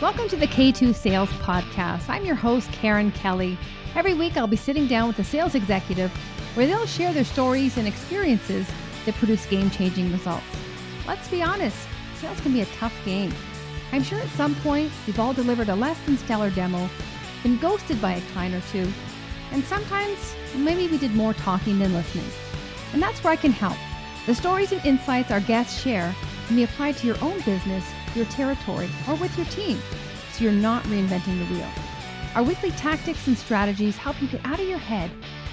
Welcome to the K2 Sales Podcast. I'm your host, Karen Kelly. Every week, I'll be sitting down with a sales executive where they'll share their stories and experiences that produce game changing results. Let's be honest, sales can be a tough game. I'm sure at some point we've all delivered a less than stellar demo, been ghosted by a client or two, and sometimes maybe we did more talking than listening. And that's where I can help. The stories and insights our guests share can be applied to your own business your territory, or with your team so you're not reinventing the wheel. Our weekly tactics and strategies help you get out of your head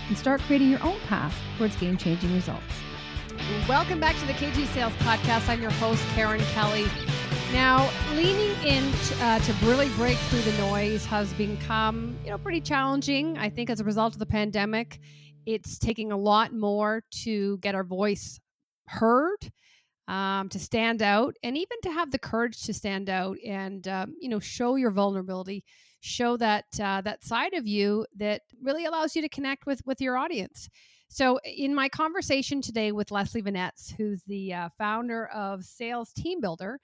and start creating your own path towards game changing results. Welcome back to the KG Sales Podcast. I'm your host, Karen Kelly. Now, leaning in uh, to really break through the noise has become, you know, pretty challenging. I think as a result of the pandemic, it's taking a lot more to get our voice heard um, to stand out and even to have the courage to stand out and um, you know show your vulnerability show that uh, that side of you that really allows you to connect with with your audience. So in my conversation today with leslie Venetz, who's the uh, founder of sales team builder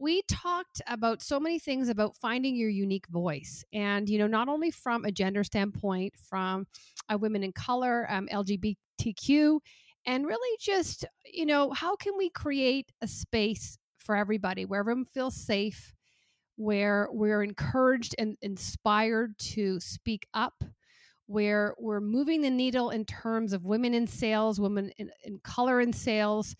we talked about so many things about finding your unique voice and you know not only from a gender standpoint from a women in color um, lgbtq and really just, you know, how can we create a space for everybody where everyone feels safe, where we're encouraged and inspired to speak up, where we're moving the needle in terms of women in sales, women in, in color in sales,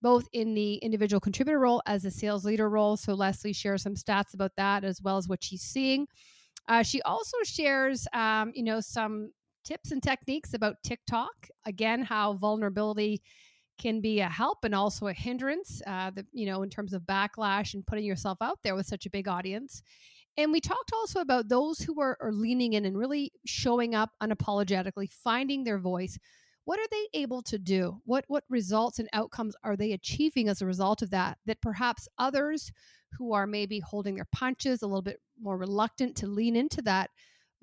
both in the individual contributor role as a sales leader role. So Leslie shares some stats about that as well as what she's seeing. Uh, she also shares, um, you know, some tips and techniques about TikTok. Again, how vulnerability can be a help and also a hindrance, uh, the, you know, in terms of backlash and putting yourself out there with such a big audience. And we talked also about those who are, are leaning in and really showing up unapologetically, finding their voice. What are they able to do? What what results and outcomes are they achieving as a result of that? That perhaps others who are maybe holding their punches, a little bit more reluctant to lean into that,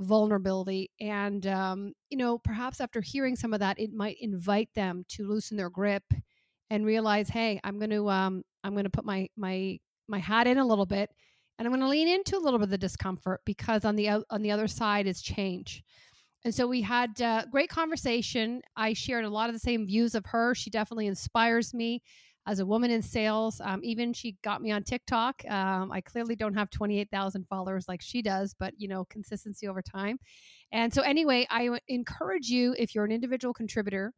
vulnerability and um, you know perhaps after hearing some of that it might invite them to loosen their grip and realize hey i'm going to um, i'm going to put my my my hat in a little bit and i'm going to lean into a little bit of the discomfort because on the on the other side is change. And so we had a uh, great conversation. I shared a lot of the same views of her. She definitely inspires me as a woman in sales. Um, even she got me on TikTok. Um, I clearly don't have 28,000 followers like she does, but you know, consistency over time. And so, anyway, I encourage you if you're an individual contributor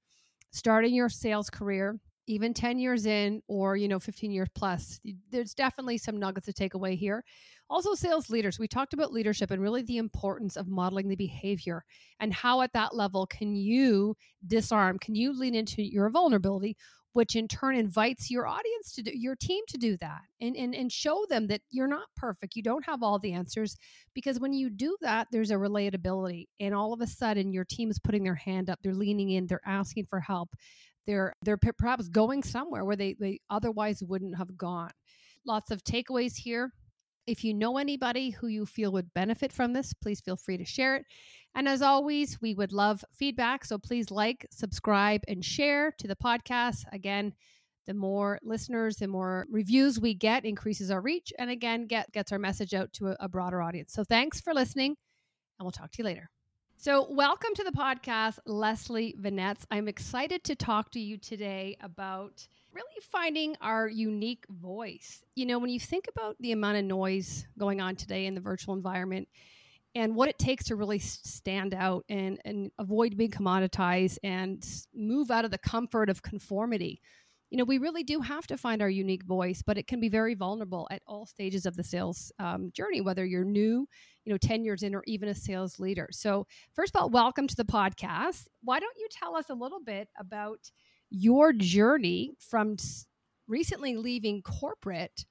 starting your sales career, even 10 years in or you know 15 years plus there's definitely some nuggets to take away here also sales leaders we talked about leadership and really the importance of modeling the behavior and how at that level can you disarm can you lean into your vulnerability which in turn invites your audience to do your team to do that and, and and show them that you're not perfect you don't have all the answers because when you do that there's a relatability and all of a sudden your team is putting their hand up they're leaning in they're asking for help they're they're perhaps going somewhere where they, they otherwise wouldn't have gone. Lots of takeaways here if you know anybody who you feel would benefit from this please feel free to share it and as always, we would love feedback. So please like, subscribe, and share to the podcast. Again, the more listeners, the more reviews we get, increases our reach, and again, get gets our message out to a, a broader audience. So thanks for listening, and we'll talk to you later. So, welcome to the podcast, Leslie Venetz. I'm excited to talk to you today about really finding our unique voice. You know, when you think about the amount of noise going on today in the virtual environment, and what it takes to really stand out and, and avoid being commoditized and move out of the comfort of conformity. You know, we really do have to find our unique voice, but it can be very vulnerable at all stages of the sales um, journey, whether you're new, you know, 10 years in, or even a sales leader. So, first of all, welcome to the podcast. Why don't you tell us a little bit about your journey from recently leaving corporate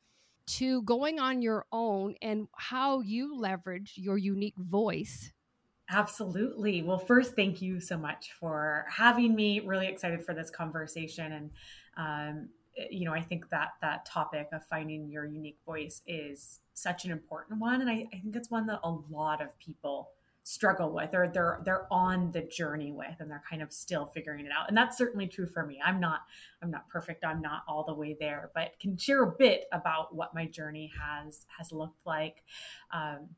to going on your own and how you leverage your unique voice. Absolutely. Well, first, thank you so much for having me. Really excited for this conversation. And, um, you know, I think that that topic of finding your unique voice is such an important one. And I, I think it's one that a lot of people struggle with or they're they're on the journey with and they're kind of still figuring it out. And that's certainly true for me. I'm not i'm not perfect. I'm not all the way there but can share a bit about what my journey has has looked like. Um,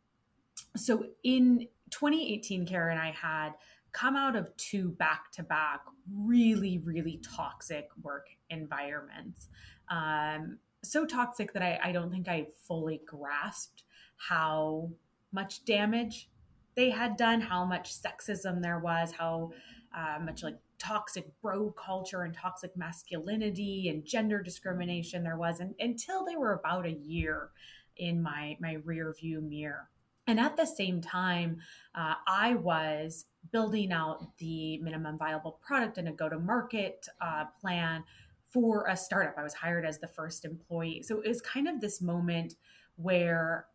so in 2018 karen and i had come out of two back to back really really toxic work environments. Um, so toxic that I, I don't think i fully grasped how much damage they had done, how much sexism there was, how uh, much like toxic bro culture and toxic masculinity and gender discrimination there was and, until they were about a year in my my rear view mirror. And at the same time uh, i was building out the minimum viable product and a go to market uh, plan for a startup. I was hired as the first employee. So it was kind of this moment where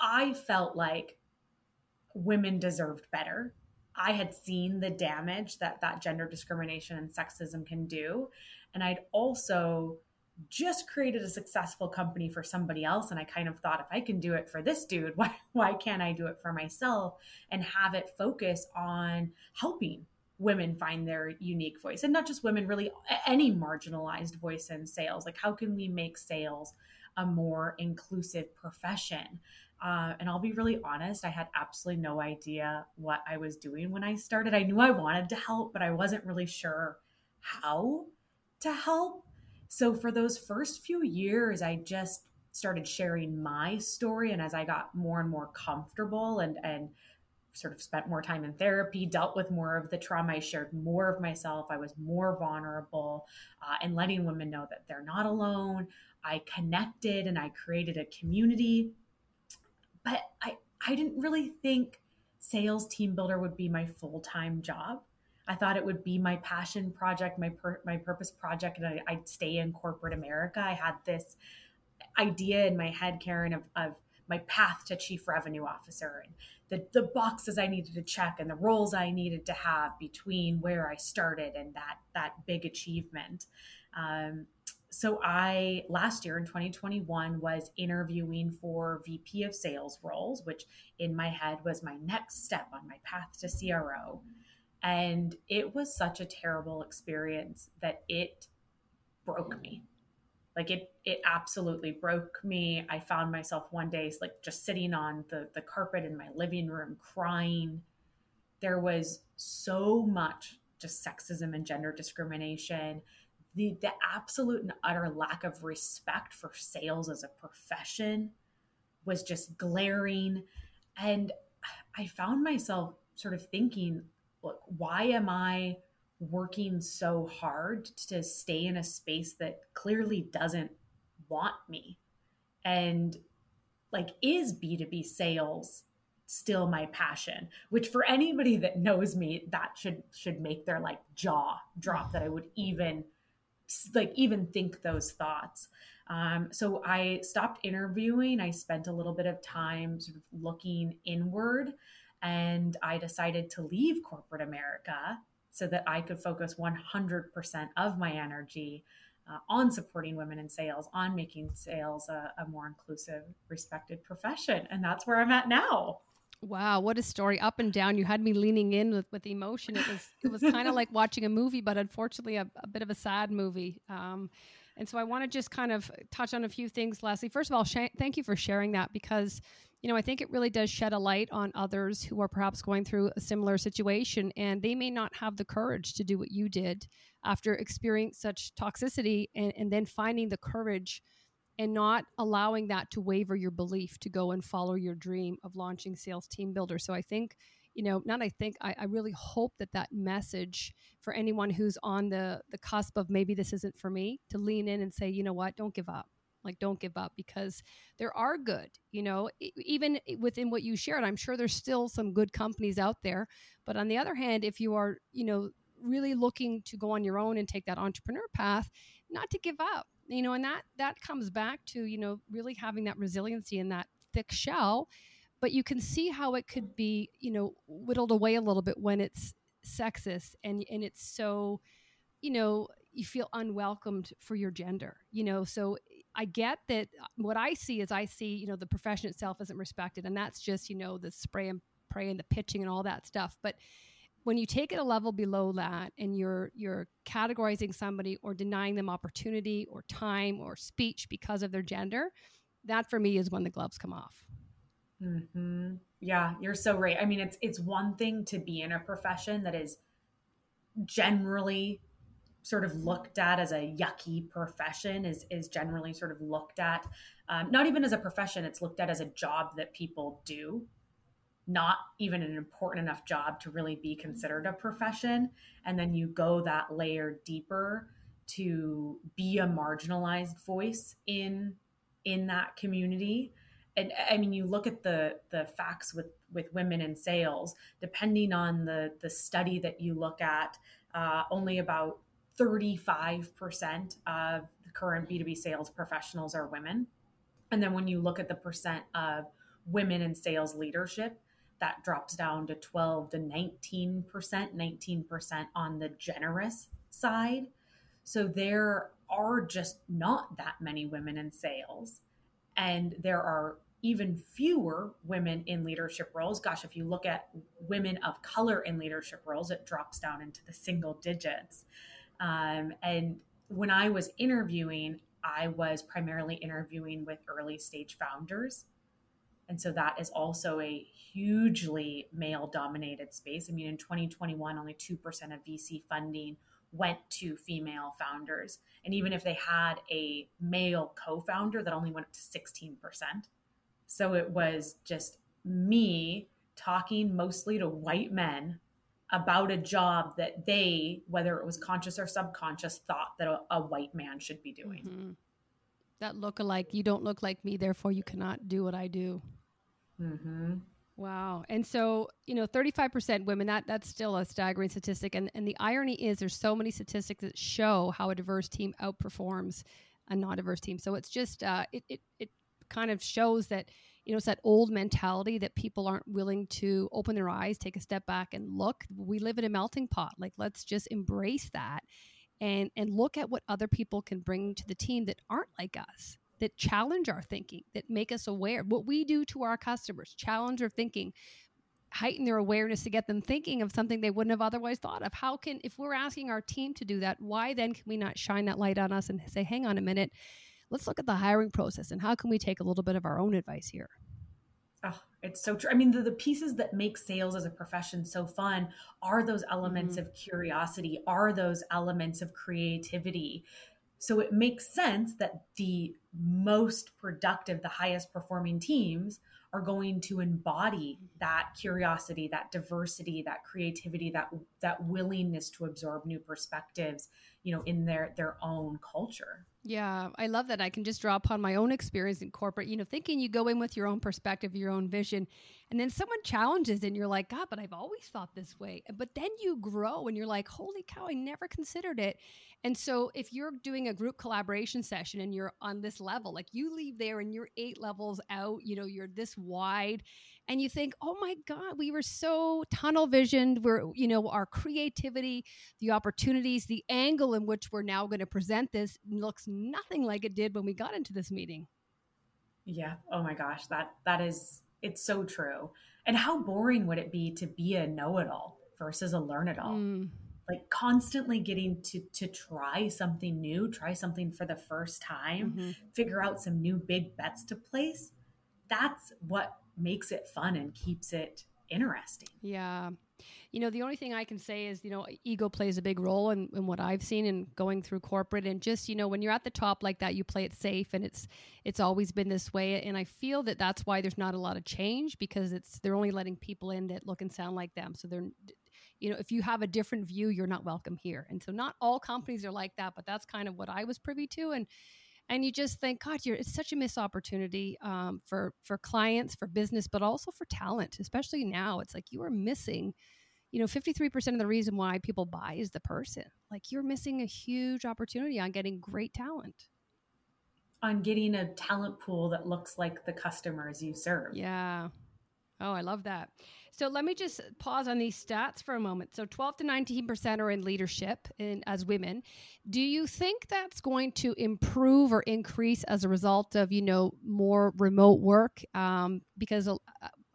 i felt like women deserved better. I had seen the damage that that gender discrimination and sexism can do. And I'd also just created a successful company for somebody else. And I kind of thought, if I can do it for this dude, why, why can't I do it for myself and have it focus on helping women find their unique voice? And not just women, really, any marginalized voice in sales. Like, how can we make sales a more inclusive profession? Uh, and I'll be really honest, I had absolutely no idea what I was doing when I started. I knew I wanted to help, but I wasn't really sure how to help. So for those first few years, I just started sharing my story. And as I got more and more comfortable and, and sort of spent more time in therapy, dealt with more of the trauma, I shared more of myself. I was more vulnerable uh, and letting women know that they're not alone. I connected and I created a community but I, I didn't really think sales team builder would be my full-time job. I thought it would be my passion project, my per, my purpose project, and I, would stay in corporate America. I had this idea in my head, Karen, of, of my path to chief revenue officer and the, the boxes I needed to check and the roles I needed to have between where I started and that that big achievement. Um, so I last year in 2021 was interviewing for VP of sales roles, which in my head was my next step on my path to CRO. And it was such a terrible experience that it broke me. Like it it absolutely broke me. I found myself one day like just sitting on the the carpet in my living room crying. There was so much just sexism and gender discrimination the the absolute and utter lack of respect for sales as a profession was just glaring and i found myself sort of thinking look why am i working so hard to stay in a space that clearly doesn't want me and like is b2b sales still my passion which for anybody that knows me that should should make their like jaw drop that i would even like even think those thoughts. Um, so I stopped interviewing. I spent a little bit of time sort of looking inward, and I decided to leave corporate America so that I could focus 100% of my energy uh, on supporting women in sales, on making sales a, a more inclusive, respected profession. And that's where I'm at now. Wow, what a story! Up and down. You had me leaning in with, with emotion. It was it was kind of like watching a movie, but unfortunately, a, a bit of a sad movie. Um, and so I want to just kind of touch on a few things, Leslie. First of all, sh- thank you for sharing that because you know I think it really does shed a light on others who are perhaps going through a similar situation, and they may not have the courage to do what you did after experiencing such toxicity, and, and then finding the courage and not allowing that to waver your belief to go and follow your dream of launching sales team builder. So i think you know not i think I, I, really hope that that message for anyone who's on the the cusp of maybe this isn't for me to lean in and say you know what? Don't give up like don't give up because there are good you know even within what you shared i'm sure there's still some good companies out there but on the other hand if you are you know really looking to go on your own and take that entrepreneur path not to give up you know and that that comes back to you know really having that resiliency and that thick shell but you can see how it could be you know whittled away a little bit when it's sexist and and it's so you know you feel unwelcomed for your gender you know so i get that what i see is i see you know the profession itself isn't respected and that's just you know the spray and pray and the pitching and all that stuff. But when you take it a level below that and you're you're categorizing somebody or denying them opportunity or time or speech because of their gender, that for me is when the gloves come off. Mm-hmm. Yeah, you're so right. I mean, it's it's one thing to be in a profession that is generally sort of looked at as a yucky profession is is generally sort of looked at um, not even as a profession it's looked at as a job that people do. Not even an important enough job to really be considered a profession. And then you go that layer deeper to be a marginalized voice in in that community. And i mean you look at the the facts with with women in sales depending on the the study that you look at uh, only about 35% of the current b2b sales professionals are women and then when you look at the percent of women in sales leadership that drops down to 12 to 19%, 19% on the generous side. So there are just not that many women in sales. And there are even fewer women in leadership roles. Gosh, if you look at women of color in leadership roles, it drops down into the single digits. Um, and when I was interviewing, I was primarily interviewing with early stage founders and so that is also a hugely male dominated space. I mean, in 2021, only 2% of VC funding went to female founders. And even if they had a male co founder, that only went up to 16%. So it was just me talking mostly to white men about a job that they, whether it was conscious or subconscious, thought that a, a white man should be doing. Mm-hmm. That look alike, you don't look like me, therefore you cannot do what I do. Mm-hmm. Wow. And so, you know, 35% women, that that's still a staggering statistic. And, and the irony is there's so many statistics that show how a diverse team outperforms a non-diverse team. So it's just, uh, it, it, it kind of shows that, you know, it's that old mentality that people aren't willing to open their eyes, take a step back and look. We live in a melting pot. Like, let's just embrace that and, and look at what other people can bring to the team that aren't like us that challenge our thinking, that make us aware. What we do to our customers, challenge their thinking, heighten their awareness to get them thinking of something they wouldn't have otherwise thought of. How can, if we're asking our team to do that, why then can we not shine that light on us and say, hang on a minute, let's look at the hiring process and how can we take a little bit of our own advice here? Oh, it's so true. I mean, the, the pieces that make sales as a profession so fun are those elements mm-hmm. of curiosity, are those elements of creativity. So it makes sense that the most productive, the highest performing teams are going to embody that curiosity, that diversity, that creativity, that that willingness to absorb new perspectives, you know, in their their own culture. Yeah, I love that. I can just draw upon my own experience in corporate, you know, thinking you go in with your own perspective, your own vision, and then someone challenges and you're like, God, but I've always thought this way. But then you grow and you're like, holy cow, I never considered it. And so if you're doing a group collaboration session and you're on this level, like you leave there and you're eight levels out, you know, you're this wide and you think, oh my God, we were so tunnel visioned. We're, you know, our creativity, the opportunities, the angle in which we're now going to present this looks nothing like it did when we got into this meeting. Yeah. Oh my gosh. That, that is, it's so true. And how boring would it be to be a know it all versus a learn it all? Mm. Like constantly getting to to try something new, try something for the first time, mm-hmm. figure out some new big bets to place. That's what makes it fun and keeps it interesting. Yeah. You know, the only thing I can say is, you know, ego plays a big role in, in what I've seen in going through corporate and just, you know, when you're at the top like that, you play it safe and it's, it's always been this way. And I feel that that's why there's not a lot of change because it's, they're only letting people in that look and sound like them. So they're, you know, if you have a different view, you're not welcome here. And so not all companies are like that, but that's kind of what I was privy to. And, and you just think, God, you're, it's such a missed opportunity um, for for clients, for business, but also for talent, especially now. It's like you are missing. You know, 53% of the reason why people buy is the person. Like you're missing a huge opportunity on getting great talent. On getting a talent pool that looks like the customers you serve. Yeah. Oh, I love that. So let me just pause on these stats for a moment. So 12 to 19% are in leadership in, as women. Do you think that's going to improve or increase as a result of, you know, more remote work? Um, because uh,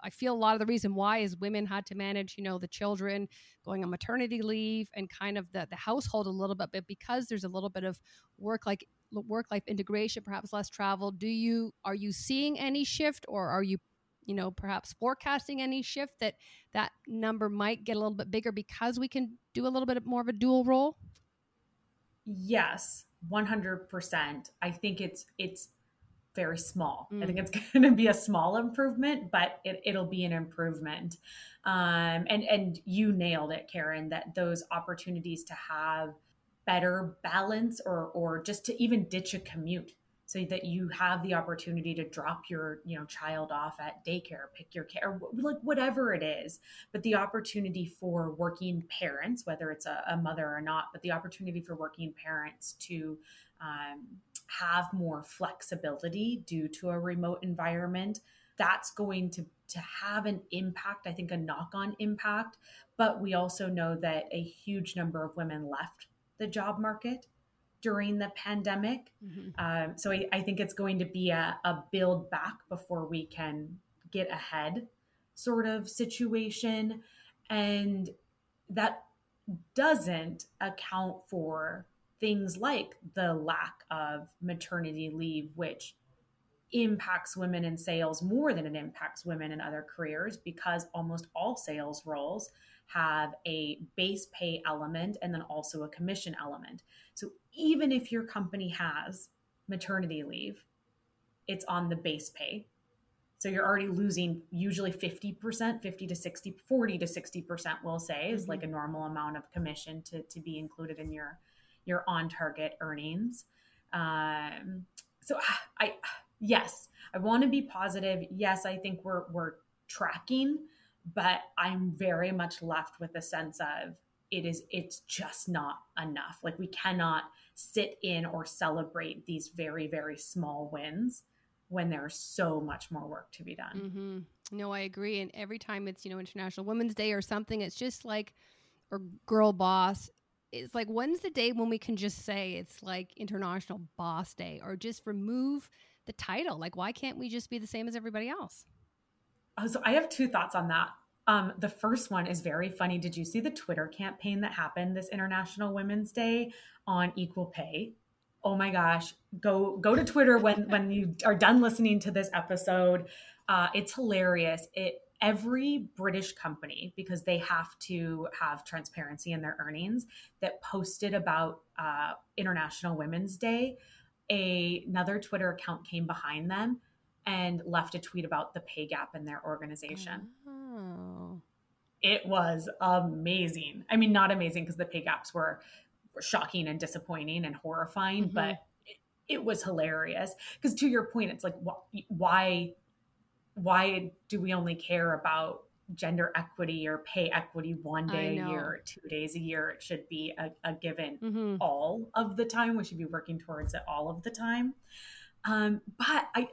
I feel a lot of the reason why is women had to manage, you know, the children going on maternity leave and kind of the, the household a little bit, but because there's a little bit of work like work life integration, perhaps less travel, do you are you seeing any shift or are you you know perhaps forecasting any shift that that number might get a little bit bigger because we can do a little bit more of a dual role? Yes 100% i think it's it's very small. Mm. i think it's going to be a small improvement but it, it'll be an improvement. Um, and and you nailed it karen that those opportunities to have better balance or or just to even ditch a commute so that you have the opportunity to drop your you know child off at daycare pick your care like whatever it is. But the opportunity for working parents whether it's a, a mother or not but the opportunity for working parents to um, have more flexibility due to a remote environment that's going to to have an impact i think a knock-on impact. But we also know that a huge number of women left the job market during the pandemic. Mm-hmm. Um, so I, I, think it's going to be a, a build back before we can get ahead sort of situation. And that doesn't account for things like the lack of maternity leave, which impacts women in sales more than it impacts women in other careers because almost all sales roles have a base pay element and then also a commission element. So even if your company has maternity leave, it's on the base pay. So you're already losing usually 50%, 50 to 60, 40 to 60% we'll say is mm-hmm. like a normal amount of commission to, to be included in your your on target earnings. Um, so I yes, I want to be positive. Yes, I think we're we're tracking but I'm very much left with a sense of it is it's just not enough. Like we cannot sit in or celebrate these very very small wins when there's so much more work to be done. Mm-hmm. No, I agree. And every time it's you know International Women's Day or something, it's just like or Girl Boss. It's like when's the day when we can just say it's like International Boss Day or just remove the title? Like why can't we just be the same as everybody else? Oh, so I have two thoughts on that. Um, the first one is very funny. Did you see the Twitter campaign that happened this International Women's Day on equal pay? Oh my gosh, go go to Twitter when when you are done listening to this episode. Uh, it's hilarious. It every British company because they have to have transparency in their earnings that posted about uh, International Women's Day. A, another Twitter account came behind them and left a tweet about the pay gap in their organization. Oh. It was amazing. I mean, not amazing because the pay gaps were, were, shocking and disappointing and horrifying, mm-hmm. but it, it, was hilarious. Because to your point, it's like, wh- why, why do we only care about gender equity or pay equity one day a year or two days a year? It should be a, a given mm-hmm. all of the time. We should be working towards it all of the time. Um, but I,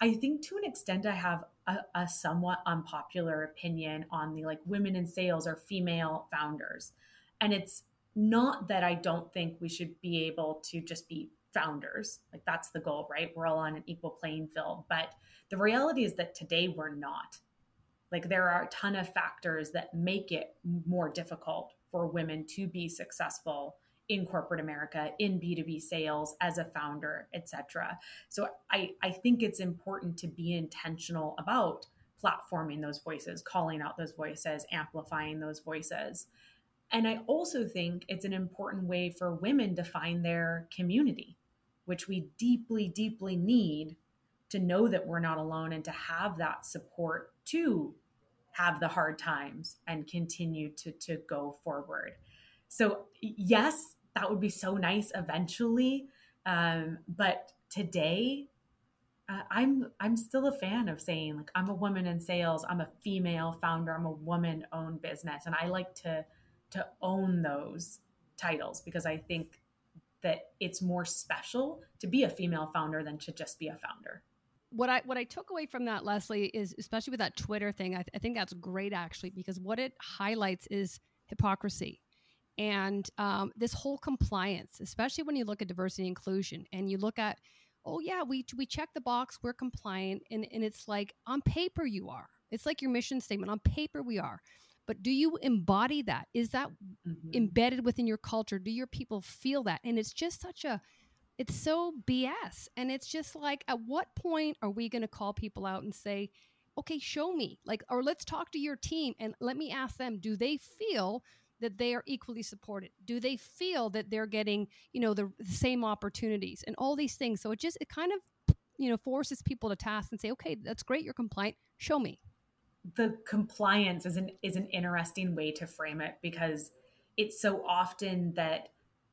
I think to an extent, I have a, a somewhat unpopular opinion on the like women in sales or female founders. And it's not that I don't think we should be able to just be founders. Like that's the goal, right? We're all on an equal playing field. But the reality is that today we're not. Like there are a ton of factors that make it more difficult for women to be successful in corporate America, in B2B sales, as a founder, etc. So I, I think it's important to be intentional about platforming those voices, calling out those voices, amplifying those voices. And I also think it's an important way for women to find their community, which we deeply, deeply need to know that we're not alone and to have that support to have the hard times and continue to, to go forward. So, yes, that would be so nice eventually. Um, but today, uh, I'm I'm still a fan of saying like I'm a woman in sales, I'm a female founder, I'm a woman-owned business, and I like to to own those titles because I think that it's more special to be a female founder than to just be a founder what I what I took away from that, Leslie, is especially with that Twitter thing. I, th- I, think that's great actually because what it highlights is hypocrisy and um, this whole compliance, especially when you look at diversity inclusion and you look at, oh yeah, we we check the box, we're compliant, and and it's like on paper you are. It's like your mission statement. On paper, we are. But do you embody that? Is that mm-hmm. embedded within your culture? Do your people feel that? And it's just such a, it's so BS. And it's just like, at what point are we going to call people out and say, okay, show me, like, or let's talk to your team and let me ask them, do they feel that they are equally supported? Do they feel that they're getting, you know, the, the same opportunities and all these things? So it just, it kind of, you know, forces people to task and say, okay, that's great, you're compliant, show me. The compliance is an is an interesting way to frame it because it's so often that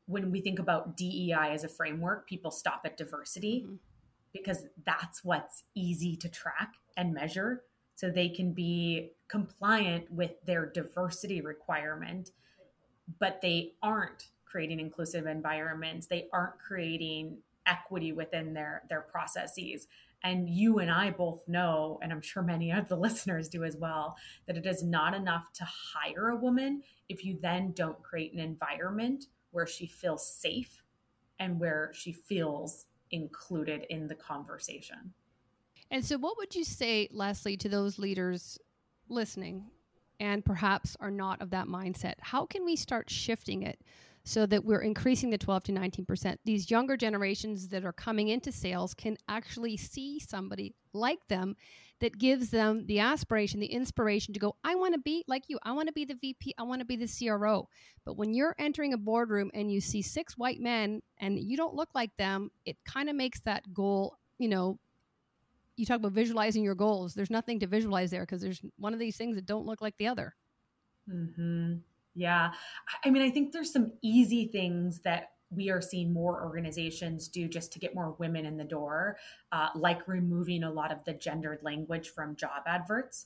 when we think about DEI as a framework, people stop at diversity. Mm-hmm because that's what's easy to track and measure so they can be compliant with their diversity requirement. But they aren't creating inclusive environments. They aren't creating equity within their their processes. And you and I both know and I'm sure many of the listeners do as well that it is not enough to hire a woman if you then don't create an environment where she feels safe and where she feels included in the conversation. And so, what would you say, Leslie, to those leaders listening and perhaps are not of that mindset? How can we start shifting it so that we're increasing the 12 to 19%? These younger generations that are coming into sales can actually see somebody like them that gives them the aspiration, the inspiration to go, I want to be like you. I want to be the VP. I want to be the CRO. But when you're entering a boardroom and you see six white men and you don't look like them, it kind of makes that goal, you know, you talk about visualizing your goals. There's nothing to visualize there because there's one of these things that don't look like the other. Mm-hmm. Yeah. I mean, I think there's some easy things that we are seeing more organizations do just to get more women in the door, uh, like removing a lot of the gendered language from job adverts.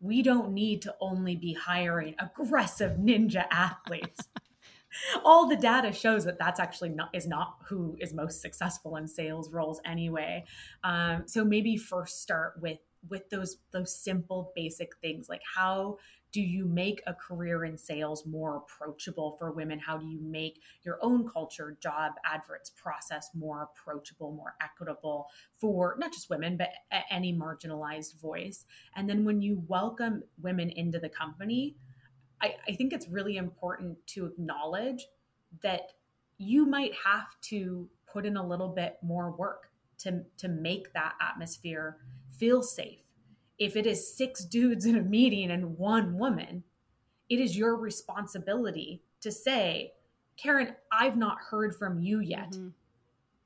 We don't need to only be hiring aggressive ninja athletes. all the data shows that that's actually not is not who is most successful in sales roles anyway. Um, so maybe first start with with those those simple basic things like how do you make a career in sales more approachable for women how do you make your own culture job adverts process more approachable more equitable for not just women but any marginalized voice and then when you welcome women into the company I, I think it's really important to acknowledge that you might have to put in a little bit more work to, to make that atmosphere feel safe. If it is six dudes in a meeting and one woman, it is your responsibility to say, Karen, I've not heard from you yet. Mm-hmm.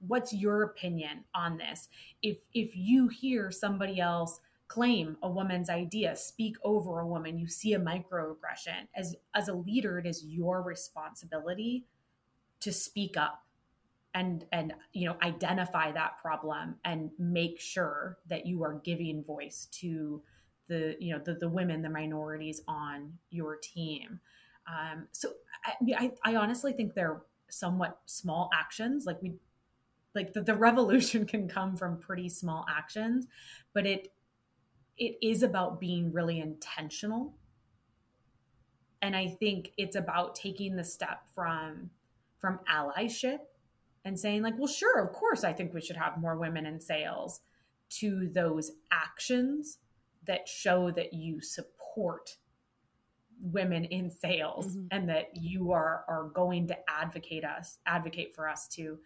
What's your opinion on this? If if you hear somebody else claim a woman's idea, speak over a woman, you see a microaggression. As as a leader, it is your responsibility to speak up and and you know identify that problem and make sure that you are giving voice to the you know the, the women the minorities on your team um, so I, I, I honestly think they're somewhat small actions like we like the, the revolution can come from pretty small actions but it it is about being really intentional and i think it's about taking the step from from allyship and saying like well sure of course i think we should have more women in sales to those actions that show that you support women in sales mm-hmm. and that you are are going to advocate us advocate for us to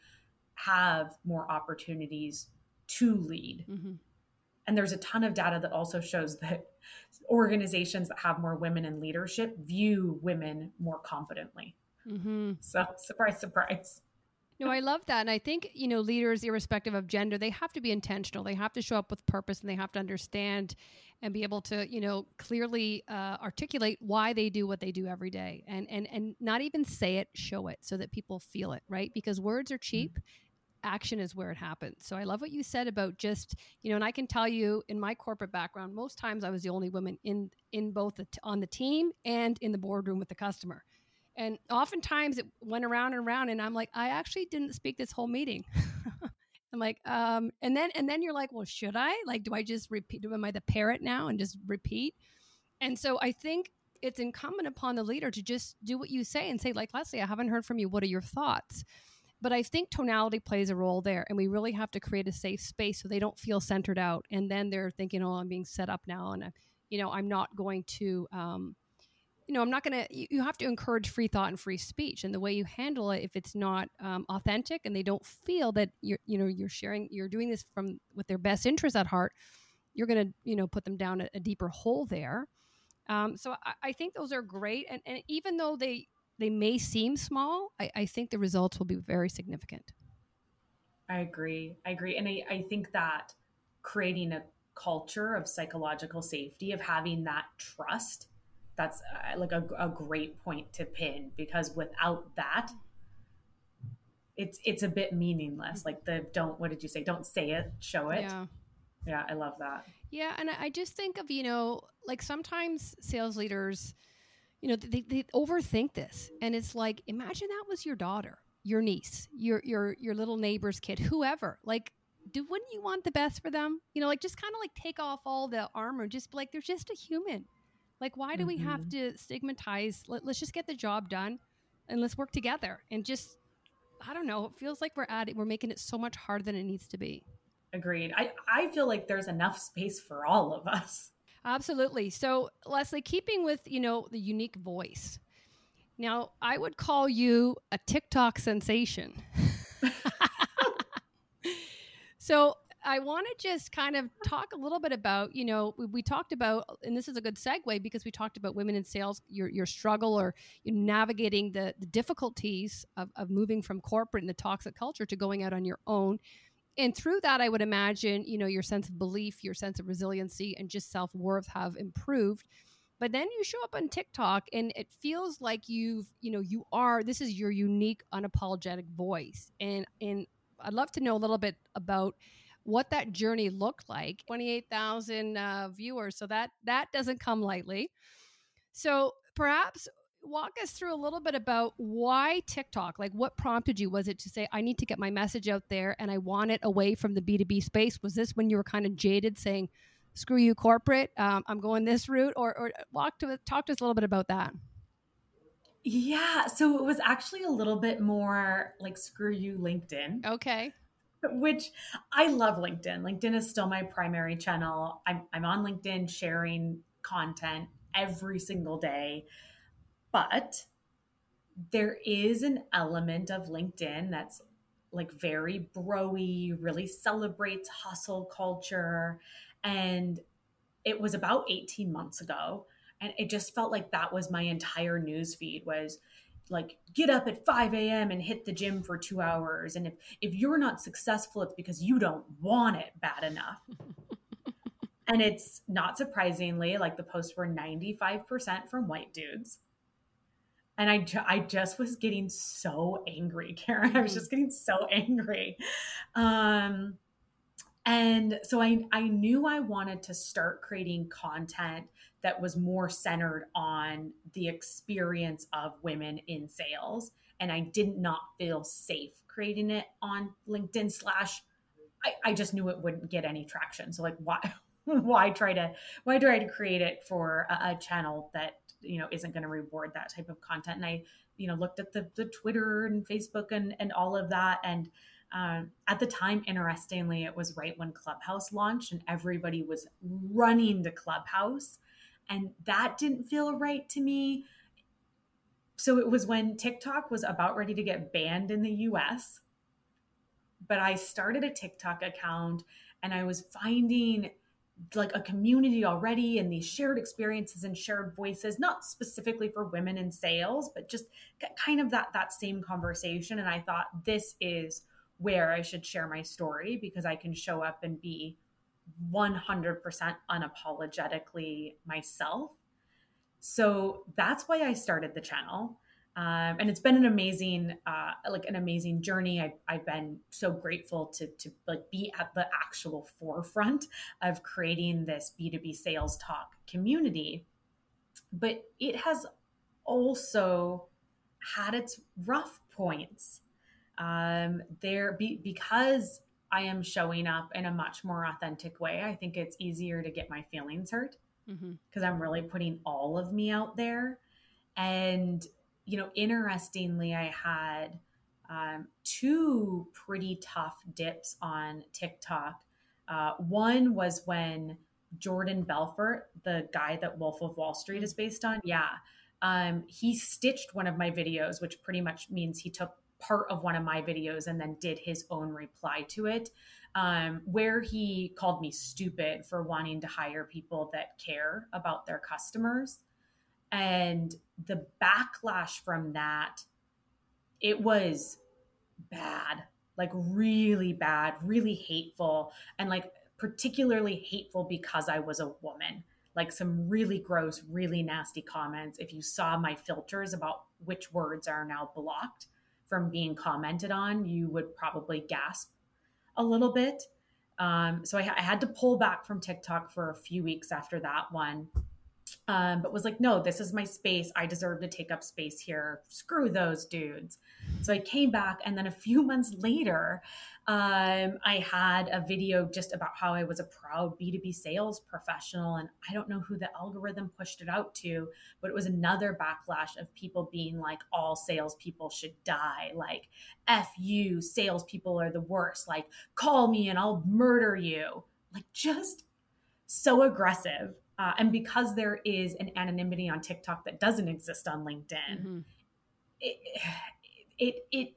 have more opportunities to lead mm-hmm. And there's a ton of data that also shows that organizations that have more women in leadership view women more competently mm-hmm. so surprise surprise no, I love that. And I think, you know, leaders, irrespective of gender, they have to be intentional. They have to show up with purpose and they have to understand and be able to, you know, clearly uh, articulate why they do what they do every day and, and, and not even say it, show it so that people feel it, right? Because words are cheap. Action is where it happens. So I love what you said about just, you know, and I can tell you in my corporate background, most times I was the only woman in in both the t- on the team and in the boardroom with the customer and oftentimes it went around and around, and I'm like, I actually didn't speak this whole meeting. I'm like, um, and then and then you're like, well, should I? Like, do I just repeat? Am I the parrot now and just repeat? And so I think it's incumbent upon the leader to just do what you say and say, like Leslie, I haven't heard from you. What are your thoughts? But I think tonality plays a role there, and we really have to create a safe space so they don't feel centered out, and then they're thinking, "Oh, I'm being set up now," and you know, I'm not going to. Um, you know, I'm not going to, you have to encourage free thought and free speech. And the way you handle it, if it's not um, authentic and they don't feel that you're, you know, you're sharing, you're doing this from with their best interest at heart, you're going to, you know, put them down a, a deeper hole there. Um, so I, I, think those are great. And, and even though they, they may seem small, I, I think the results will be very significant. I agree. I agree. And I, I think that creating a culture of psychological safety, of having that trust, that's uh, like a, a great point to pin because without that, it's it's a bit meaningless. Like the don't what did you say? Don't say it, show it. Yeah. Yeah, I love that. Yeah, and I just think of, you know, like sometimes sales leaders, you know, they, they overthink this. And it's like, imagine that was your daughter, your niece, your your your little neighbor's kid, whoever. Like do wouldn't you want the best for them? You know, like just kind of like take off all the armor, just like they're just a human. Like, why do mm-hmm. we have mm-hmm. to stigmatize? Let, let's just get the job done, and let's work together. And just, I don't know. It feels like we're at it. We're making it so much harder than it needs to be. Agreed. I I feel like there's enough space for all of us. Absolutely. So, Leslie, keeping with you know the unique voice. Now, I would call you a TikTok sensation. So I want to just kind of talk a little bit about, you know, we, we, talked about, and this is a good segue because we talked about women in sales, your, your struggle or navigating the, the difficulties of, of moving from corporate and the toxic culture to going out on your own. And through that, I would imagine, you know, your sense of belief, your sense of resiliency, and just self worth have improved. But then you show up on TikTok and it feels like you've, you know, you are, this is your unique, unapologetic voice. And, and I'd love to know a little bit about what that journey looked like 28,000 uh, viewers so that that doesn't come lightly so perhaps walk us through a little bit about why TikTok like what prompted you was it to say I need to get my message out there and I want it away from the B2B space was this when you were kind of jaded saying screw you corporate um, I'm going this route or, or walk to talk to us a little bit about that yeah. So it was actually a little bit more like screw you, LinkedIn. Okay. Which I love LinkedIn. LinkedIn is still my primary channel. I'm, I'm on LinkedIn sharing content every single day. But there is an element of LinkedIn that's like very broy, really celebrates hustle culture. And it was about 18 months ago and it just felt like that was my entire news feed was like get up at 5 a.m and hit the gym for two hours. And if if you're not successful it's because you don't want it bad enough. And it's not surprisingly like the posts were 95% from white dudes and I, ju- I just was getting so angry karen i was just getting so angry um and so I, I knew I wanted to start creating content that was more centered on the experience of women in sales. And I did not feel safe creating it on LinkedIn slash I, I just knew it wouldn't get any traction. So like why why try to why try to create it for a, a channel that you know isn't going to reward that type of content? And I, you know, looked at the the Twitter and Facebook and and all of that and um, at the time, interestingly, it was right when Clubhouse launched and everybody was running to Clubhouse. And that didn't feel right to me. So it was when TikTok was about ready to get banned in the US. But I started a TikTok account and I was finding like a community already and these shared experiences and shared voices not specifically for women in sales but just kind of that that same conversation and i thought this is where I should share my story because I can show up and be 100% unapologetically myself. So that's why I started the channel. Um, and it's been an amazing, uh, like an amazing journey. I, I've been so grateful to, to like be at the actual forefront of creating this B2B sales talk community. But it has also had its rough points um, there be, because I am showing up in a much more authentic way. I think it's easier to get my feelings hurt because mm-hmm. I'm really putting all of me out there. And, you know, interestingly, I had um, two pretty tough dips on TikTok. Uh, one was when Jordan Belfort, the guy that Wolf of Wall Street is based on, yeah, um, he stitched one of my videos, which pretty much means he took part of one of my videos and then did his own reply to it, um, where he called me stupid for wanting to hire people that care about their customers. And the backlash from that, it was bad, like really bad, really hateful, and like particularly hateful because I was a woman. Like some really gross, really nasty comments. If you saw my filters about which words are now blocked from being commented on, you would probably gasp a little bit. Um, so I, I had to pull back from TikTok for a few weeks after that one um, but was like, no, this is my space. I deserve to take up space here. Screw those dudes. So I came back, and then a few months later, um, I had a video just about how I was a proud B2B sales professional. And I don't know who the algorithm pushed it out to, but it was another backlash of people being like, all salespeople should die. Like, F you, salespeople are the worst. Like, call me and I'll murder you. Like, just so aggressive. Uh, and because there is an anonymity on TikTok that doesn't exist on LinkedIn, mm-hmm. it, it it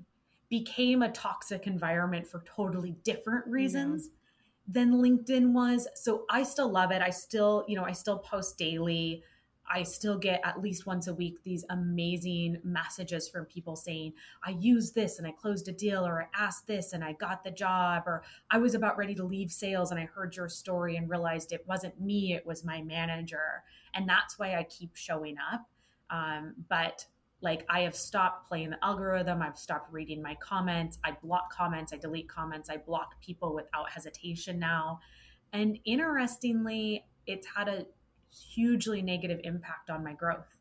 became a toxic environment for totally different reasons yeah. than LinkedIn was. So I still love it. I still, you know, I still post daily. I still get at least once a week these amazing messages from people saying, I used this and I closed a deal, or I asked this and I got the job, or I was about ready to leave sales and I heard your story and realized it wasn't me, it was my manager. And that's why I keep showing up. Um, but like I have stopped playing the algorithm, I've stopped reading my comments, I block comments, I delete comments, I block people without hesitation now. And interestingly, it's had a hugely negative impact on my growth.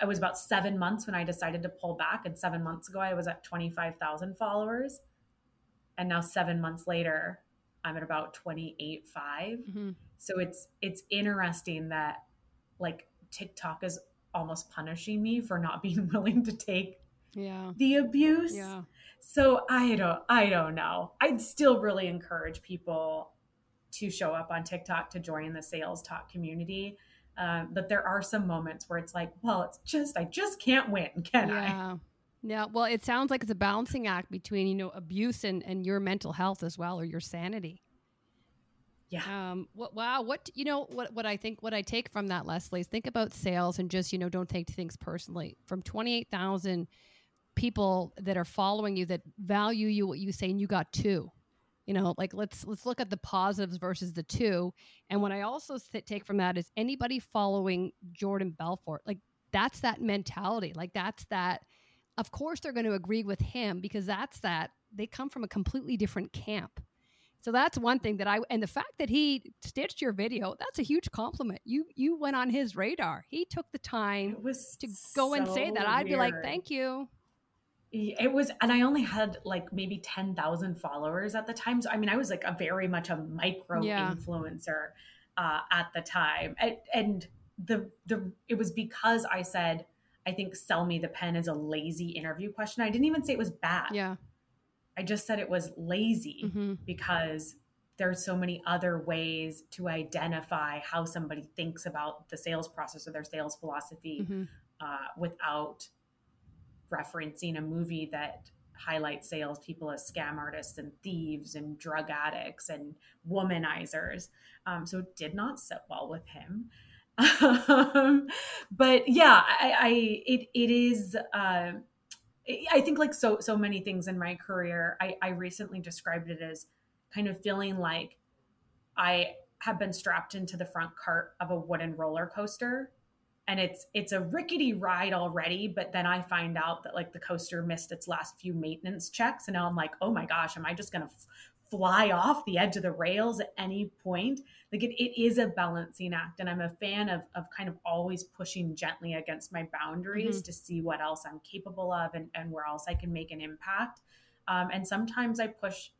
I was about seven months when I decided to pull back, and seven months ago I was at 25,000 followers. And now seven months later, I'm at about 28.5. Mm-hmm. So it's it's interesting that like TikTok is almost punishing me for not being willing to take yeah. the abuse. Yeah. So I don't I don't know. I'd still really encourage people to show up on TikTok to join the sales talk community. Um, but there are some moments where it's like, well, it's just, I just can't win, can yeah. I? Yeah. Well, it sounds like it's a balancing act between, you know, abuse and, and your mental health as well, or your sanity. Yeah. Um, what, wow. What, you know, what, what I think, what I take from that, Leslie, is think about sales and just, you know, don't take things personally. From 28,000 people that are following you that value you, what you say, and you got two you know like let's let's look at the positives versus the two. And what i also take from that is anybody following jordan belfort like that's that mentality. Like that's that of course they're going to agree with him because that's that they come from a completely different camp. So that's one thing that i and the fact that he stitched your video that's a huge compliment. You you went on his radar. He took the time to go so and say that. i'd be like thank you it was and i only had like maybe 10,000 followers at the time so i mean i was like a very much a micro yeah. influencer uh, at the time and, and the the it was because i said i think sell me the pen is a lazy interview question i didn't even say it was bad yeah i just said it was lazy mm-hmm. because there's so many other ways to identify how somebody thinks about the sales process or their sales philosophy mm-hmm. uh, without referencing a movie that highlights salespeople as scam artists and thieves and drug addicts and womanizers. Um, so it did not sit well with him. um, but yeah, I, I, it it is. Uh, I think like so so many things in my career, I, I recently described it as kind of feeling like I have been strapped into the front cart of a wooden roller coaster and it's it's a rickety ride already but then i find out that like the coaster missed its last few maintenance checks and now i'm like oh my gosh am i just going to f- fly off the edge of the rails at any point? Like it, it is a balancing act and i'm a fan of of kind of always pushing gently against my boundaries mm-hmm. to see what else i'm capable of and, and where else i can make an impact. Um, and sometimes i push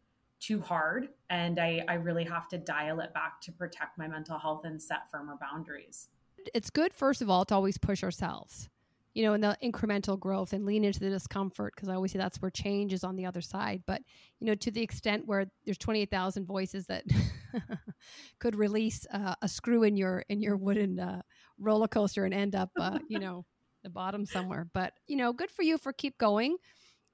too hard and I, I really have to dial it back to protect my mental health and set firmer boundaries it's good first of all to always push ourselves you know, in the incremental growth and lean into the discomfort because I always say that's where change is on the other side. But you know, to the extent where there's twenty eight thousand voices that could release uh, a screw in your in your wooden uh, roller coaster and end up, uh, you know, the bottom somewhere. But you know, good for you for keep going.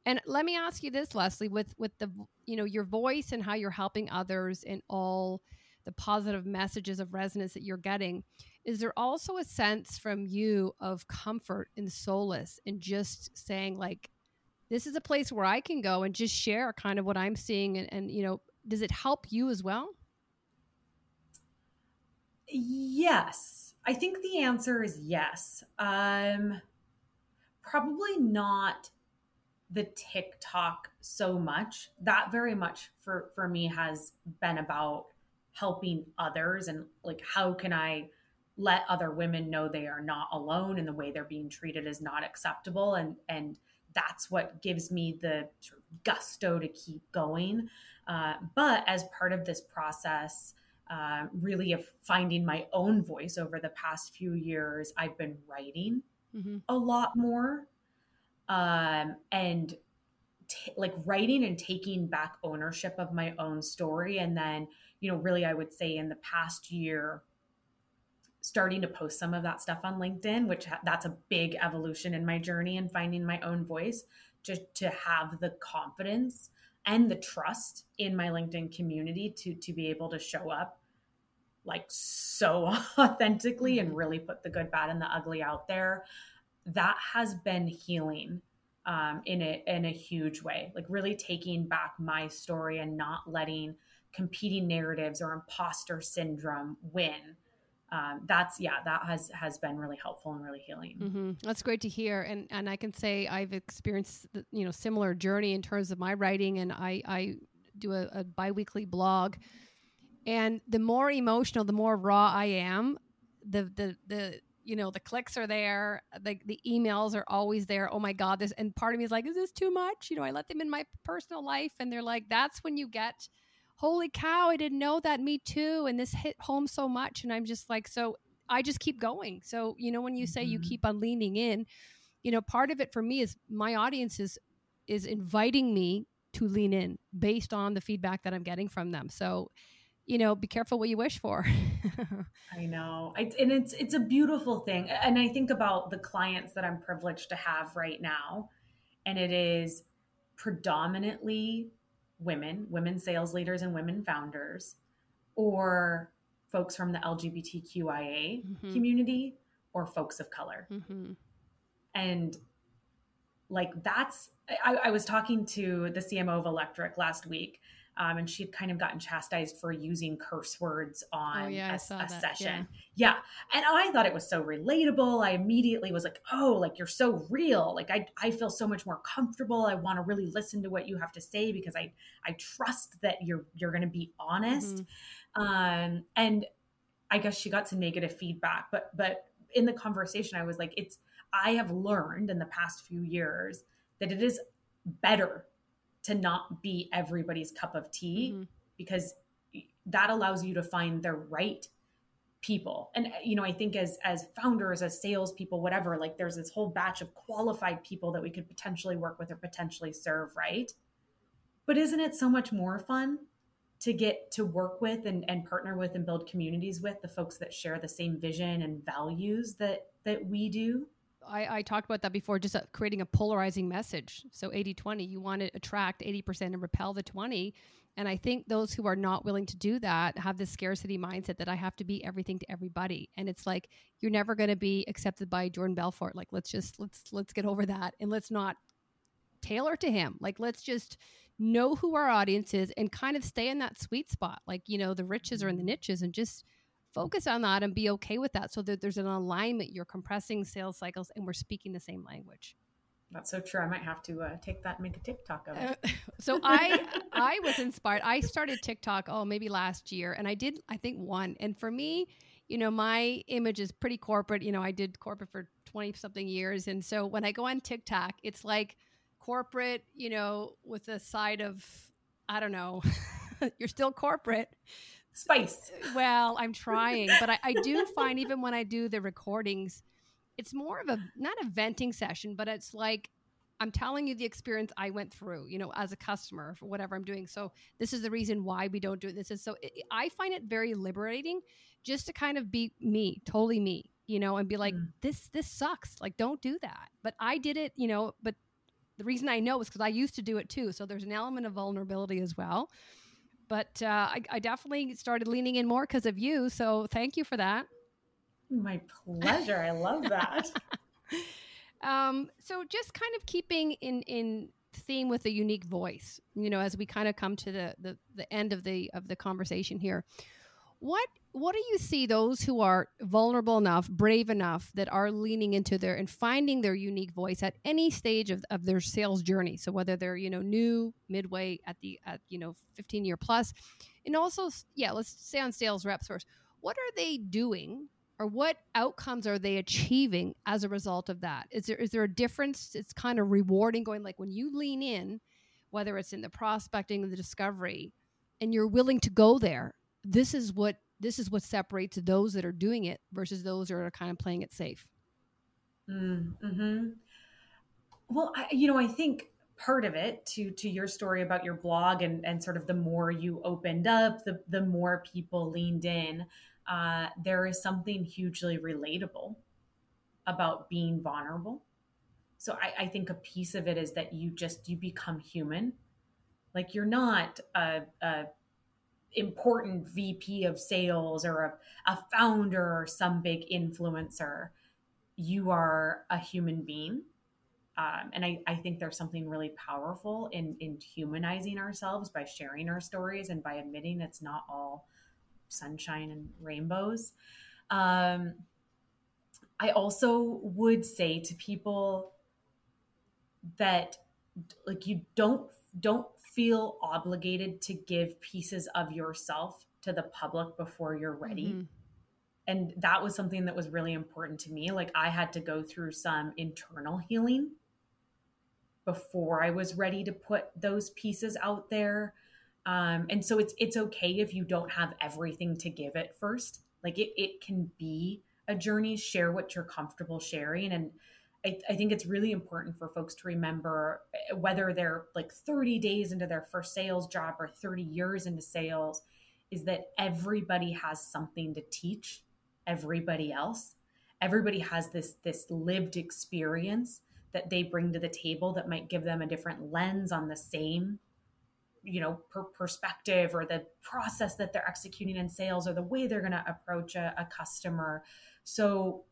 And let me ask you this, Leslie, with with the you know your voice and how you're helping others and all the positive messages of resonance that you're getting is there also a sense from you of comfort and solace and just saying like this is a place where i can go and just share kind of what i'm seeing and, and you know does it help you as well? Yes. I think the answer is yes. Um probably not the tiktok so much. That very much for for me has been about helping others and like how can i let other women know they are not alone and the way they're being treated is not acceptable. And and that's what gives me the sort of gusto to keep going. Uh, but as part of this process uh, really of finding my own voice over the past few years i've been writing mm-hmm. a lot more. Um, and t- like writing and taking back ownership of my own story. And then you know really i would say in the past year starting to post some of that stuff on LinkedIn, which ha- that's a big evolution in my journey and finding my own voice, just to have the confidence and the trust in my LinkedIn community to to be able to show up like so authentically and mm-hmm. really put the good, bad, and the ugly out there. That has been healing um, in a in a huge way. Like really taking back my story and not letting competing narratives or imposter syndrome win um, that's yeah that has has been really helpful and really healing. Mm-hmm. that's great to hear. And and i can say i've experienced you know similar journey in terms of my writing and i i do a, a biweekly blog. And the more emotional the more raw i am the the the you know the clicks are there the, the emails are always there. Oh my god this and part of me is like is this too much? You know i let them in my personal life. And they're like that's when you get holy cow, I didn't know that. Me too. And this hit home so much. And I'm just like, so I just keep going. So, you know, when you say mm-hmm. you keep on leaning in, you know, part of it for me is my audience is is inviting me to lean in based on the feedback that I'm getting from them. So, you know, be careful what you wish for. I know. I, and it's it's a beautiful thing. And I think about the clients that I'm privileged to have right now, and it is predominantly women, women sales leaders and women founders, or folks from the LGBTQIA mm-hmm. community or folks of color. Mm-hmm. And like that's, I, I, was talking to the CMO of Electric last week um, and she had kind of gotten chastised for using curse words on oh, yeah, a, a session. Yeah. yeah. And I thought it was so relatable. I immediately was like, oh, like you're so real. Like I, I feel so much more comfortable. I want to really listen to what you have to say because I, I trust that you're, you're going to be honest. Mm-hmm. Um, and I guess she got some negative feedback, but, but in the conversation, I was like, it's, I have learned in the past few years that it is better to not be everybody's cup of tea mm-hmm. because that allows you to find the right people. And you know i think as as founders as salespeople whatever like there's this whole batch of qualified people that we could potentially work with or potentially serve right? But isn't it so much more fun to get to work with and, and partner with and build communities with the folks that share the same vision and values that that we do I, I, talked about that before, just uh, creating a polarizing message. So 80 20, you want to attract 80% and repel the 20. And I think those who are not willing to do that have this scarcity mindset that I have to be everything to everybody. And it's like, you're never going to be accepted by Jordan Belfort. Like, let's just, let's, let's get over that and let's not tailor to him. Like, let's just know who our audience is and kind of stay in that sweet spot. Like, you know, the riches are in the niches and just, focus on that and be okay with that so that there's an alignment. You're compressing sales cycles and we're speaking the same language. That's so true. I might have to uh, take that and make a tiktok of it. Uh, so i i was inspired. I started tiktok oh maybe last year and i did i think one. And for me you know my image is pretty corporate. You know i did corporate for 20 something years. And so when i go on tiktok it's like corporate you know with a side of i don't know you're still corporate spice. Well, I'm trying, but I, I do find even when I do the recordings, it's more of a not a venting session, but it's like I'm telling you the experience I went through, you know, as a customer for whatever I'm doing. So this is the reason why we don't do it. This is so it, I find it very liberating just to kind of be me, totally me, you know, and be like, mm. this this sucks. Like, don't do that. But I did it, you know. But the reason I know is because I used to do it too. So there's an element of vulnerability as well. But uh, I, I definitely started leaning in more because of you. So thank you for that. My pleasure. I love that. Um, so just kind of keeping in in theme with a unique voice, you know, as we kind of come to the, the the end of the of the conversation here. What what do you see those who are vulnerable enough, brave enough that are leaning into their and finding their unique voice at any stage of, of their sales journey? So whether they're, you know, new, midway at the at, you know, 15 year plus, and also yeah, let's say on sales reps first. What are they doing or what outcomes are they achieving as a result of that? Is there is there a difference? It's kind of rewarding going like when you lean in, whether it's in the prospecting the discovery, and you're willing to go there. This is what this is what separates those that are doing it versus those that are kind of playing it safe. Mm-hmm. Well, I, you know, I think part of it to to your story about your blog and and sort of the more you opened up, the the more people leaned in uh, there is something hugely relatable about being vulnerable. So I, I think a piece of it is that you just you become human. Like you're not a, a important VP of sales or a, a founder or some big influencer. You are a human being. Um, and I, I think there's something really powerful in in humanizing ourselves by sharing our stories and by admitting it's not all sunshine and rainbows. Um, I also would say to people that like you don't don't feel obligated to give pieces of yourself to the public before you're ready. Mm-hmm. And that was something that was really important to me. Like I had to go through some internal healing before I was ready to put those pieces out there. Um, and so it's it's okay if you don't have everything to give it first. Like it it can be a journey. Share what you're comfortable sharing. And I, I think it's really important for folks to remember eh, whether they're like 30 days into their first sales job or 30 years into sales, is that everybody has something to teach everybody else. Everybody has this this lived experience that they bring to the table that might give them a different lens on the same you know per perspective or the process that they're executing in sales or the way they're going to approach a, a customer so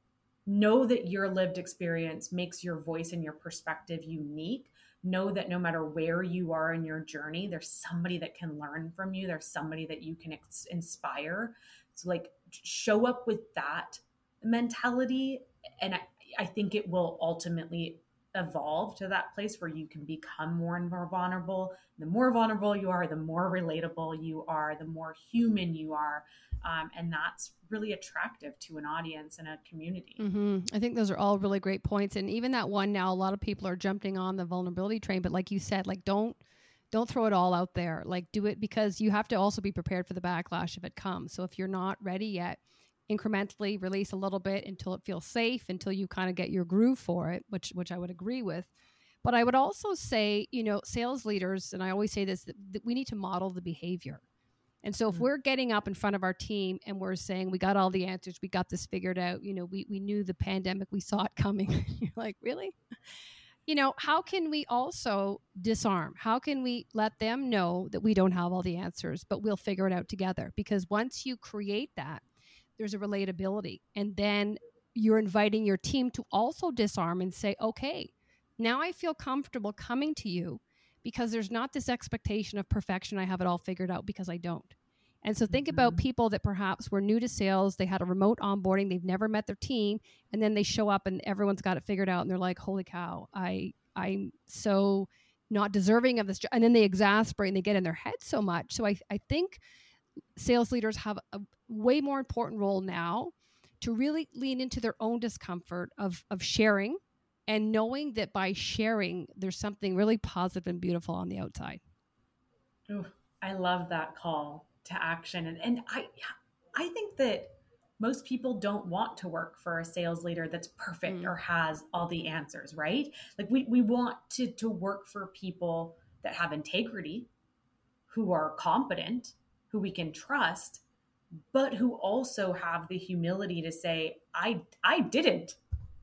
know that your lived experience makes your voice and your perspective unique know that no matter where you are in your journey there's somebody that can learn from you there's somebody that you can ex- inspire so like show up with that mentality and I, I think it will ultimately evolve to that place where you can become more and more vulnerable. The more vulnerable you are, the more relatable you are, the more human you are. Um, and that's really attractive to an audience and a community. Mm-hmm. I think those are all really great points. And even that one now, a lot of people are jumping on the vulnerability train. But like you said, like don't don't throw it all out there. Like do it because you have to also be prepared for the backlash if it comes. So if you're not ready yet, incrementally release a little bit until it feels safe until you kind of get your groove for it which which i would agree with but i would also say you know sales leaders and i always say this that, that we need to model the behavior and so if mm-hmm. we're getting up in front of our team and we're saying we got all the answers. We got this figured out you know we, we knew the pandemic we saw it coming. You're like really? You know how can we also disarm? How can we let them know that we don't have all the answers but we'll figure it out together? Because once you create that there's a relatability. And then you're inviting your team to also disarm and say, okay, now I feel comfortable coming to you because there's not this expectation of perfection. I have it all figured out because I don't. And so think mm-hmm. about people that perhaps were new to sales, they had a remote onboarding, they've never met their team, and then they show up and everyone's got it figured out and they're like, "Holy cow, I I'm so not deserving of this." And then they exasperate and they get in their head so much. So I I think sales leaders have a way more important role now to really lean into their own discomfort of of sharing and knowing that by sharing there's something really positive and beautiful on the outside. Ooh, I love that call to action and and I I think that most people don't want to work for a sales leader that's perfect mm. or has all the answers, right? Like we we want to to work for people that have integrity, who are competent, who we can trust, but who also have the humility to say, I I didn't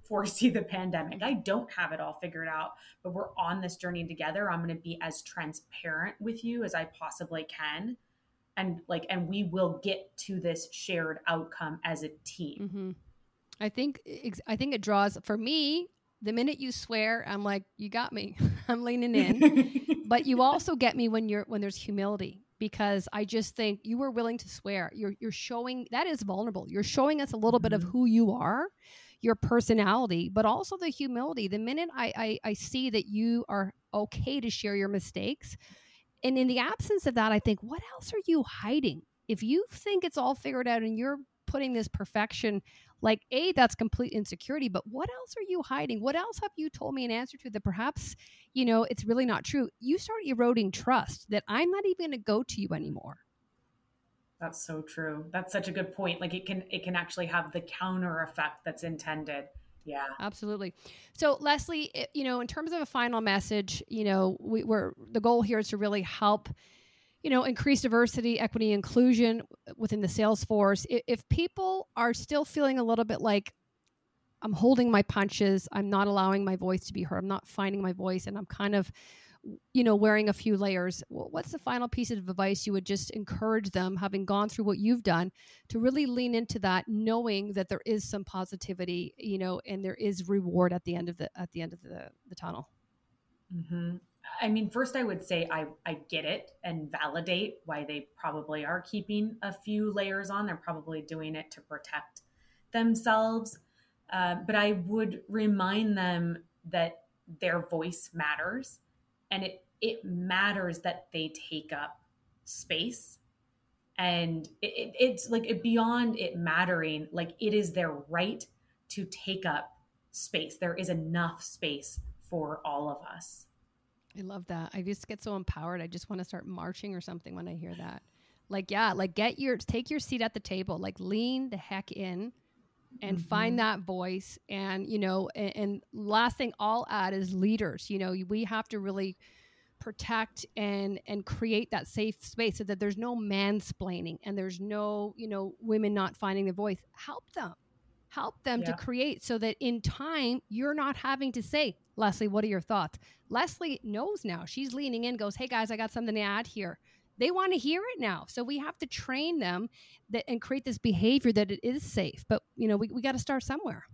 foresee the pandemic. I don't have it all figured out, but we're on this journey together. I'm going to be as transparent with you as I possibly can and like and we will get to this shared outcome as a team mm-hmm. i think i think it draws for me the minute you swear i'm like you got me i'm leaning in but you also get me when you're when there's humility because i just think you were willing to swear you're you're showing that is vulnerable you're showing us a little bit of mm-hmm. who you are your personality but also the humility the minute I, I i see that you are okay to share your mistakes and in the absence of that, I think, what else are you hiding? If you think it's all figured out and you're putting this perfection, like, A, that's complete insecurity, but what else are you hiding? What else have you told me an answer to that perhaps, you know, it's really not true? You start eroding trust that I'm not even going to go to you anymore. That's so true. That's such a good point. Like it can it can actually have the counter effect that's intended. Yeah. Absolutely. So leslie you know in terms of a final message you know we, we're the goal here is to really help you know increase diversity equity inclusion within the sales force. If, if people are still feeling a little bit like i'm holding my punches. I'm not allowing my voice to be heard. I'm not finding my voice and i'm kind of you know wearing a few layers. What's the final piece of advice you would just encourage them having gone through what you've done to really lean into that knowing that there is some positivity you know and there is reward at the end of the at the end of the, the tunnel? Mm-hmm. i mean first i would say i i get it and validate why they probably are keeping a few layers on. They're probably doing it to protect themselves. Uh, but i would remind them that their voice matters and it it matters that they take up space. And it, it, it's like it, beyond it mattering like it is their right to take up space. There is enough space for all of us. I love that. I just get so empowered. I just want to start marching or something when i hear that. Like yeah like get your take your seat at the table. Like lean the heck in and mm-hmm. find that voice. And you know and, and, last thing i'll add is leaders. You know we have to really protect and and create that safe space so that there's no mansplaining and there's no you know women not finding their voice. Help them. Help them yeah. to create so that in time you're not having to say leslie what are your thoughts? Leslie knows now. She's leaning in goes hey guys i got something to add here they want to hear it now. So we have to train them that and create this behavior that it is safe. But you know, we, we got to start somewhere.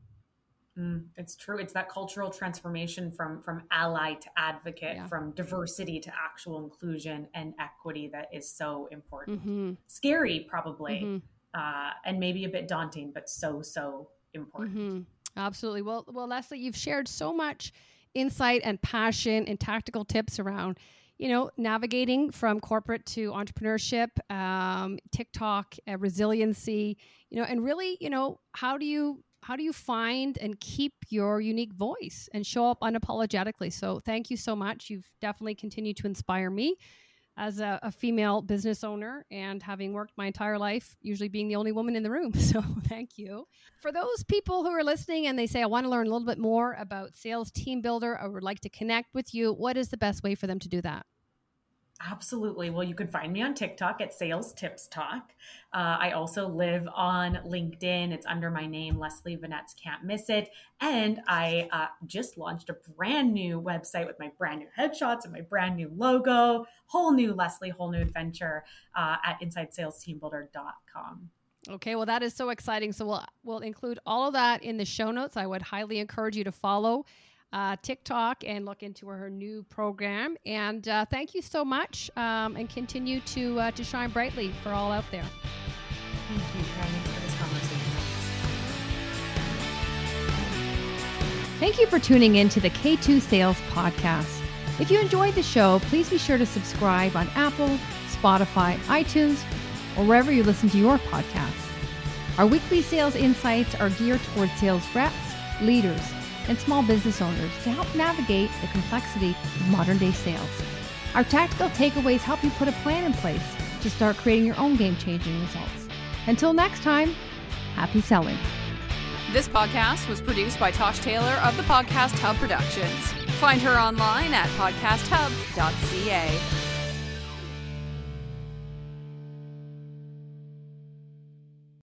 Mm, it's true. It's that cultural transformation from from ally to advocate, yeah. from diversity to actual inclusion and equity that is so important. Mm-hmm. Scary, probably, mm-hmm. uh, and maybe a bit daunting, but so so important. Mm-hmm. Absolutely. Well, well, Leslie, you've shared so much insight and passion and tactical tips around you know, navigating from corporate to entrepreneurship, um, TikTok, uh, resiliency, you know, and really, you know, how do you how do you find and keep your unique voice and show up unapologetically? So, thank you so much. You've definitely continued to inspire me as a, a, female business owner and having worked my entire life, usually being the only woman in the room. So, thank you. For those people who are listening and they say, I want to learn a little bit more about sales team builder, I would like to connect with you, what is the best way for them to do that? Absolutely. Well, you can find me on TikTok at Sales Tips Talk. Uh, I also live on LinkedIn. It's under my name, Leslie Venetz. Can't miss it. And I uh, just launched a brand new website with my brand new headshots and my brand new logo. Whole new Leslie, whole new adventure uh, at InsideSalesTeamBuilder.com. Okay, well that is so exciting. So we'll we'll include all of that in the show notes. I would highly encourage you to follow uh, TikTok and look into her new program. And uh, thank you so much, um, and continue to uh, to shine brightly for all out there. Thank you, for this conversation. Thank you for tuning in to the K2 Sales Podcast. If you enjoyed the show, please be sure to subscribe on Apple, Spotify, iTunes, or wherever you listen to your podcasts. Our weekly sales insights are geared towards sales reps, leaders, and small business owners to help navigate the complexity of modern day sales. Our tactical takeaways help you put a plan in place to start creating your own game changing results. Until next time, Happy selling. This podcast was produced by Tosh Taylor of the Podcast Hub Productions. Find her online at podcasthub.ca.